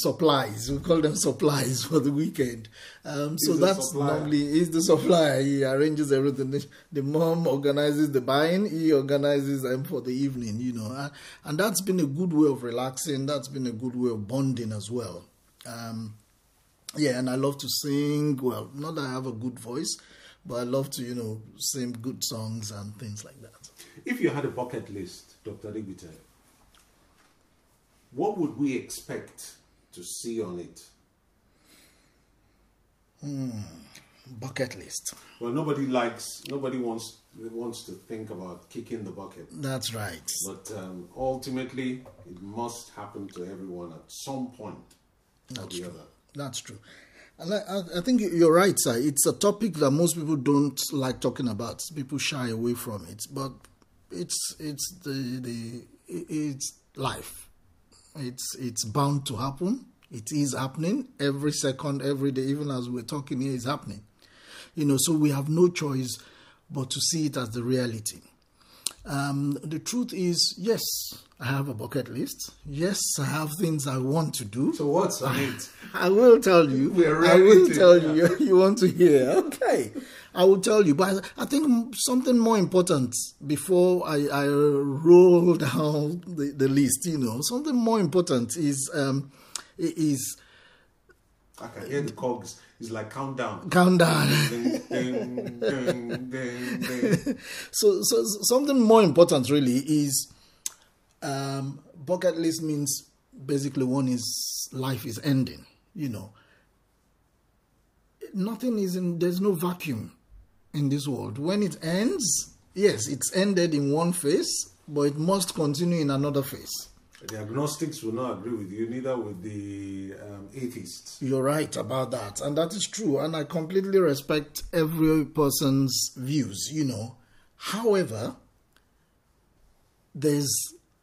supplies. We call them supplies for the weekend. Um, so that's supplier. normally he's the supplier. He arranges everything. The, mom organizes the buying. He organizes them for the evening. You know, and, and that's been a good way of relaxing. That's been a good way of bonding as well. Um, yeah, and I love to sing. Well, not that I have a good voice, but I love to you know sing good songs and things like that. If you had a bucket list, Dr. Adegbite, what would we expect to see on it? Hmm. Bucket list. Well, nobody likes, nobody wants wants to think about kicking the bucket. That's right. But um, ultimately, it must happen to everyone at some point That's or the true. other. That's true. I, I, think you're right, sir. It's a topic that most people don't like talking about. People shy away from it, but it's it's the the it's life. It's it's bound to happen. It is happening every second, every day. Even as we're talking here, is happening. You know, so we have no choice but to see it as the reality. Um, the truth is, yes, I have a bucket list. Yes, I have things I want to do. So what's on it? [LAUGHS] I will tell you. We're I will tell you. [LAUGHS] You want to hear? Okay, I will tell you. But I think something more important before I, I roll [LAUGHS] down the, the list. You know, something more important is um, is I can hear the cogs. It's like countdown. countdown. ding, ding, ding, ding, ding. [LAUGHS] so, so something more important really is um, bucket list means basically one is life is ending. You know, nothing is in. There's no vacuum in this world. When it ends, yes, it's ended in one phase, but it must continue in another phase. The agnostics will not agree with you, neither with the um, atheists. You're right about that, and that is true. And I completely respect every person's views, you know. However, there's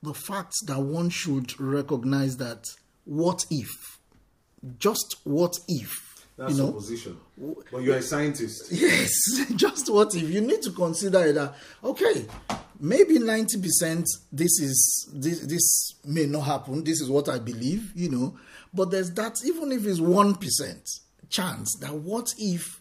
the fact that one should recognize that what if, just what if, That's you know, supposition. But you're a scientist. [LAUGHS] Yes, just what if you need to consider that okay, maybe 90% this is this this may not happen. This is what I believe, you know. But there's that even if it's 1% chance that what if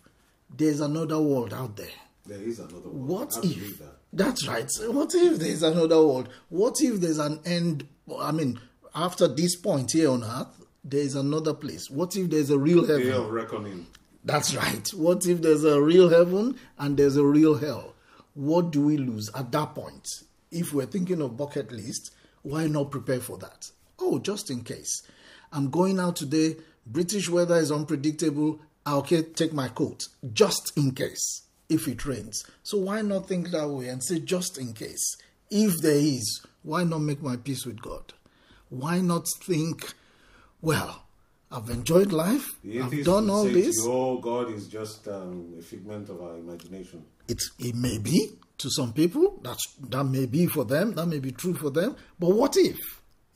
there's another world out there? There is another one. What if? that. That's right. What if there's another world? What if there's an end? I mean, after this point here on earth, there is another place. What if there's a real heaven? Day of reckoning. That's right. What if there's a real heaven and there's a real hell? What do we lose at that point? If we're thinking of bucket list, why not prepare for that? Oh, just in case. I'm going out today, British weather is unpredictable. Okay, take my coat. Just in case if it rains. So why not think that way and say just in case? If there is, why not make my peace with God? Why not think, well, I've enjoyed life. The I've done all this. you, oh, God is just um, a figment of our imagination. it it may be to some people that's that may be for them that may be true for them but what if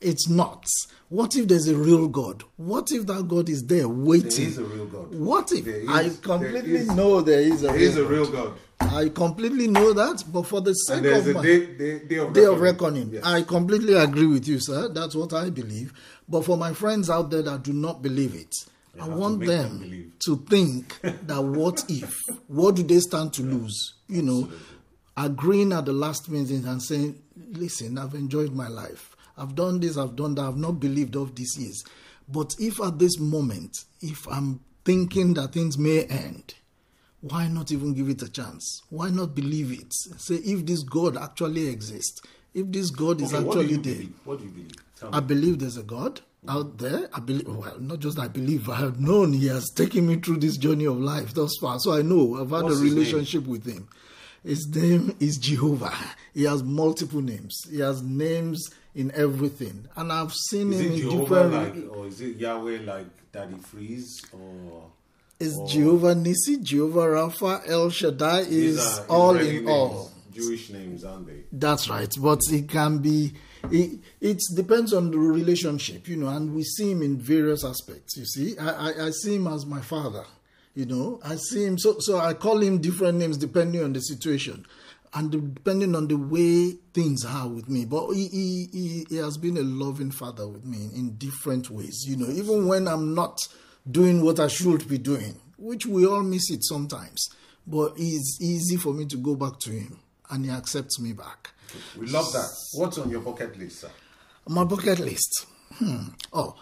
it's not what if there's a real god what if that god is there waiting There is a real God. what if There i completely there is- know there is a There real is a God. real God. i completely know that but for the sake And there's of a my day, day, day of day reckoning. of reckoning. Yes. I completely agree with you, sir. That's what I believe. But for my friends out there that do not believe it, I have to want them them to think that what if? What do they stand to lose? You know, agreeing at the last minute and saying, listen, I've enjoyed my life. I've done this, I've done that, I've not believed of these years. But if at this moment, if I'm thinking that things may end, why not even give it a chance? Why not believe it? Say, if this God actually exists, if this God is Okay, what actually you there, believe? What do you believe? Tell me. I believe there's a God out there. I believe, well, not just I believe, I have known He has taken me through this journey of life thus far. So I know I've had What's a relationship with Him. His name is Jehovah. He has multiple names. He has names in everything, and I've seen Is Him it in Jehovah different. like, or is it Yahweh like Daddy Freeze, or It's Jehovah Nisi, Jehovah Rapha, El Shaddai is all in names, all. Jewish names, aren't they? That's right, but it can be. It, it depends on the relationship, you know, and we see him in various aspects. You see, I, I, I see him as my father, you know. I see him, so so I call him different names depending on the situation, and depending on the way things are with me. But he he, he, he has been a loving father with me in different ways, you know. Even when I'm not doing what I should be doing, which we all miss it sometimes, but it's easy for me to go back to him, and he accepts me back. We love that. What's on your bucket list, sir? My bucket list. Hmm. Oh,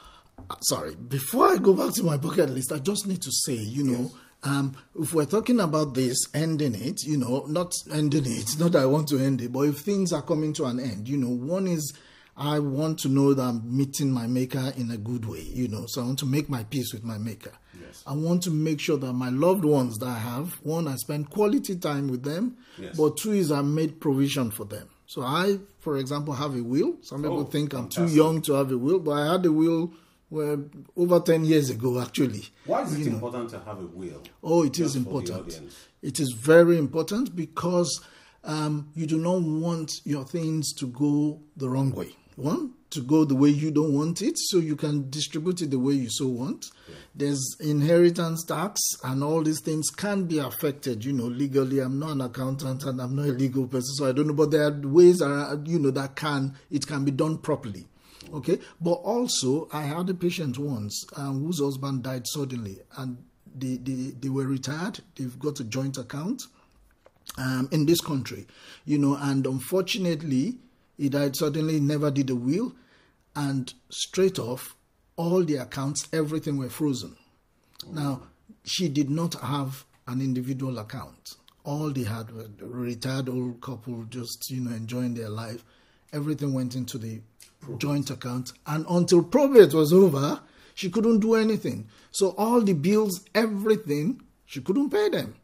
sorry. Before I go back to my bucket list, I just need to say, you know, um, if we're talking about this, ending it, you know, not ending it, [LAUGHS] not that I want to end it, but if things are coming to an end, you know, one is I want to know that I'm meeting my maker in a good way, you know, so I want to make my peace with my maker. Yes. I want to make sure that my loved ones that I have, one, I spend quality time with them, Yes. but two is I made provision for them. So I, for example, have a will. Some people Oh, think I'm too young to have a will, but I had a will well, over 10 years ago, actually. Why is it important to have a will? Oh, it is Just for the important. It is very important because um, you do not want your things to go the wrong way. One, to go the way you don't want it, so you can distribute it the way you so want. There's inheritance tax, and all these things can be affected. You know, legally. I'm not an accountant, and I'm not a legal person, so I don't know. But there are ways, around, you know, that can it can be done properly. Okay, but also I had a patient once um, whose husband died suddenly, and they, they they were retired. They've got a joint account um, in this country, you know, and unfortunately, he died suddenly. Never did a will, and straight off, all the accounts, everything were frozen. Now, she did not have an individual account. All they had were retired old couple just, you know, enjoying their life. Everything went into the joint account. And until probate was over, she couldn't do anything. So all the bills, everything, she couldn't pay them.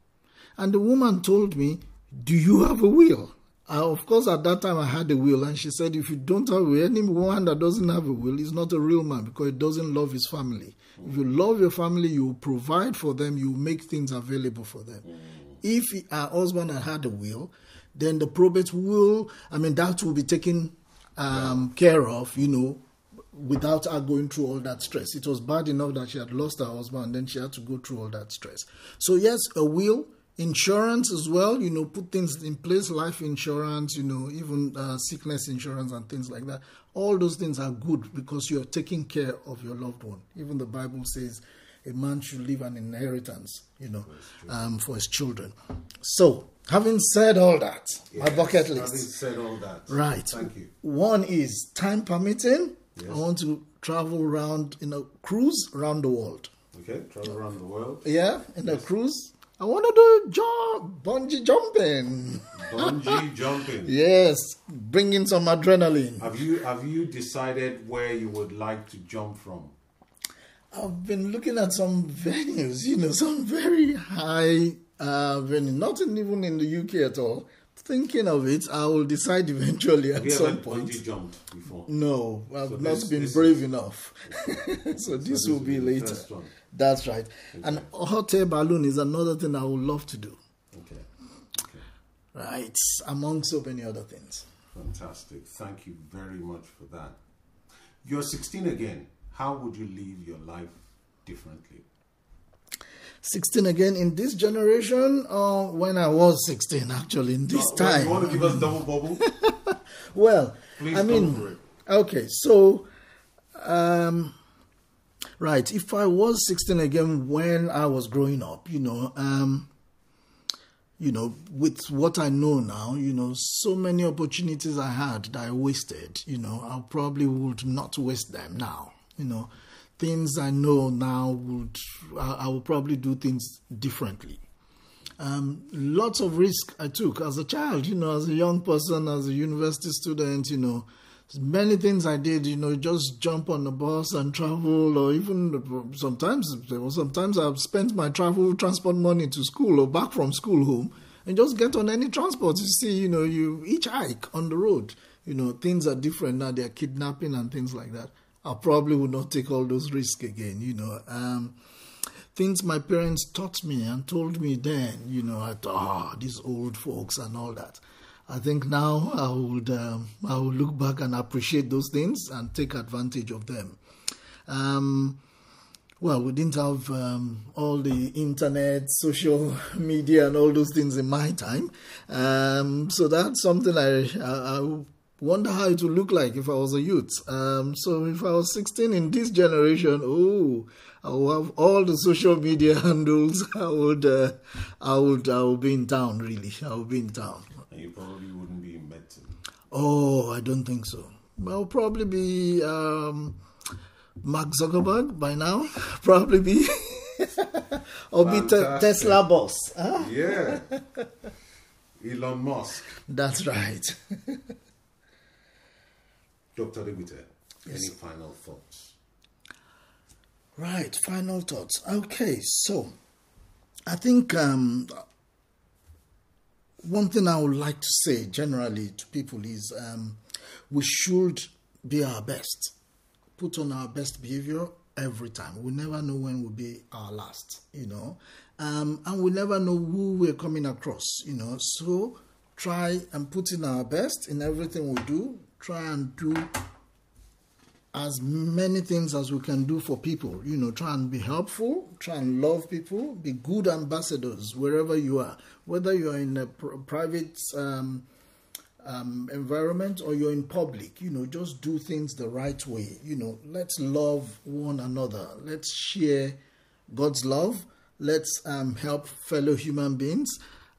And the woman told me, Do you have a will? Of course, at that time I had a will, and she said, if you don't have a will, any woman that doesn't have a will is not a real man because he doesn't love his family. If you love your family, you provide for them, you make things available for them. If her husband had had a will, then the probate will, I mean, that will be taken um, yeah. care of, you know, without her going through all that stress. It was bad enough that she had lost her husband, and then she had to go through all that stress. So, yes, a will insurance as well you know put things in place life insurance you know even uh, sickness insurance and things like that all those things are good because you're taking care of your loved one even the bible says a man should leave an inheritance you know um, for his children so having said all that yes, my bucket list having said all that right thank you one is time permitting yes. i want to travel around in a cruise around the world okay travel around the world yeah in yes. a cruise I want to do jump, bungee jumping. Bungee [LAUGHS] jumping. yes, bringing some adrenaline. Have you have you decided where you would like to jump from? I've been looking at some venues, you know, some very high uh, venues, not in, even in the UK at all. Thinking of it, I will decide [LAUGHS] eventually at some point. Bungee jumped before? No, I've so not this, been this brave is... enough. [LAUGHS] so, this, will be later. That's right. Okay. And hot air balloon is another thing I would love to do. Okay. okay. Right, among so many other things. Fantastic. Thank you very much for that. You're 16 again. How would you live your life differently? 16 again in this generation or when I was 16 actually in this no, time? You want to give us double bubble? [LAUGHS] well, Please I mean, okay, so um, Right. If I was 16 again when I was growing up, you know, um, you know, with what I know now, you know, so many opportunities I had that I wasted, you know, I probably would not waste them now, you know. Things I know now would, I, will probably do things differently. Um, lots of risk I took as a child, you know, as a young person, as a university student, you know, many things I did, you know, just jump on the bus and travel, or even sometimes, sometimes I've spent my travel transport money to school or back from school home, and just get on any transport. You see, you know, you each hike on the road, you know, things are different now. They're kidnapping and things like that. I probably would not take all those risks again, you know. Um, things my parents taught me and told me then, you know, thought, ah, oh, these old folks and all that. I think now I would um, I will look back and appreciate those things and take advantage of them. Um, well, we didn't have um, all the internet, social [LAUGHS] media, and all those things in my time. Um, so that's something I, I, I, wonder how it would look like if I was a youth. Um, so if I was 16 in this generation, oh, I will have all the social media [LAUGHS] handles. I would, uh, I would, I would be in town. Really, I would be in town you probably wouldn't be in medicine. Oh, I don't think so. I'll probably be um, Mark Zuckerberg by now. [LAUGHS] probably be. [LAUGHS] or be te- Tesla boss. Huh? Yeah. Elon Musk. That's right. Dr. Adegbite, yes. any final thoughts? Right, final thoughts. Okay, so I think um, one thing I would like to say generally to people is um, we should be our best, put on our best behavior every time. We never know when will be our last, you know, um, and we never know who we're coming across, you know. So try and put in our best in everything we do. Try and do as many things as we can do for people. You know, try and be helpful, try and love people, be good ambassadors wherever you are, whether you are in a pr- private um, um, environment or you're in public. You know, just do things the right way. You know, let's love one another. Let's share God's love. Let's um, help fellow human beings.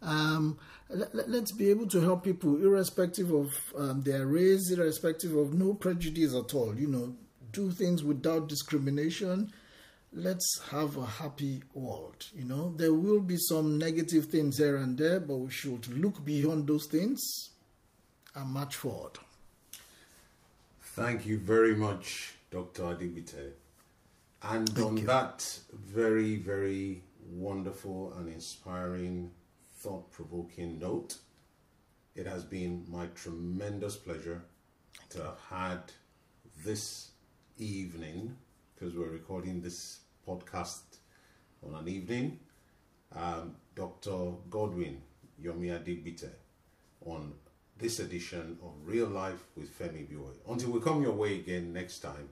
Um, let, us be able to help people irrespective of um, their race, irrespective of no prejudice at all. You know, do things without discrimination. Let's have a happy world. You know, there will be some negative things here and there, but we should look beyond those things and march forward. Thank you very much, Dr. Adegbite. And Thank on you. that very, very wonderful and inspiring thought provoking note, it has been my tremendous pleasure to have had this evening, because we're recording this podcast on an evening, um, Dr. Godwin Yomi Adegbite on this edition of Real Life with Femi Ibiwoye. Until we come your way again next time,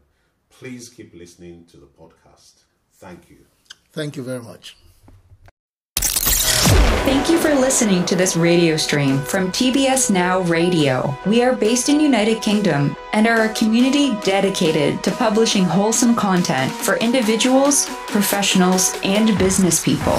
please keep listening to the podcast. Thank you. Thank you very much. You for listening to this radio stream from TBS Now Radio. We are based in United Kingdom and are a community dedicated to publishing wholesome content for individuals, professionals, and business people.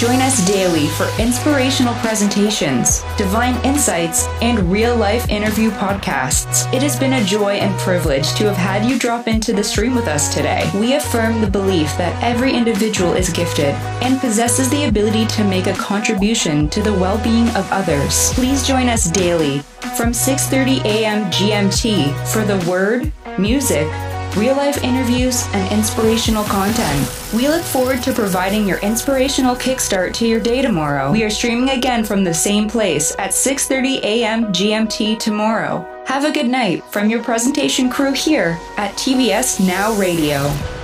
Join us daily for inspirational presentations, divine insights, and real life interview podcasts. It has been a joy and privilege to have had you drop into the stream with us today. We affirm the belief that every individual is gifted and possesses the ability to make a contribution to the well-being of others. Please join us daily from 6:30 a.m. GMT for the word, music, real life interviews, and inspirational content. We look forward to providing your inspirational kickstart to your day tomorrow. We are streaming again from the same place at 6:30 a.m. GMT tomorrow. Have a good night from your presentation crew here at TBS Now Radio.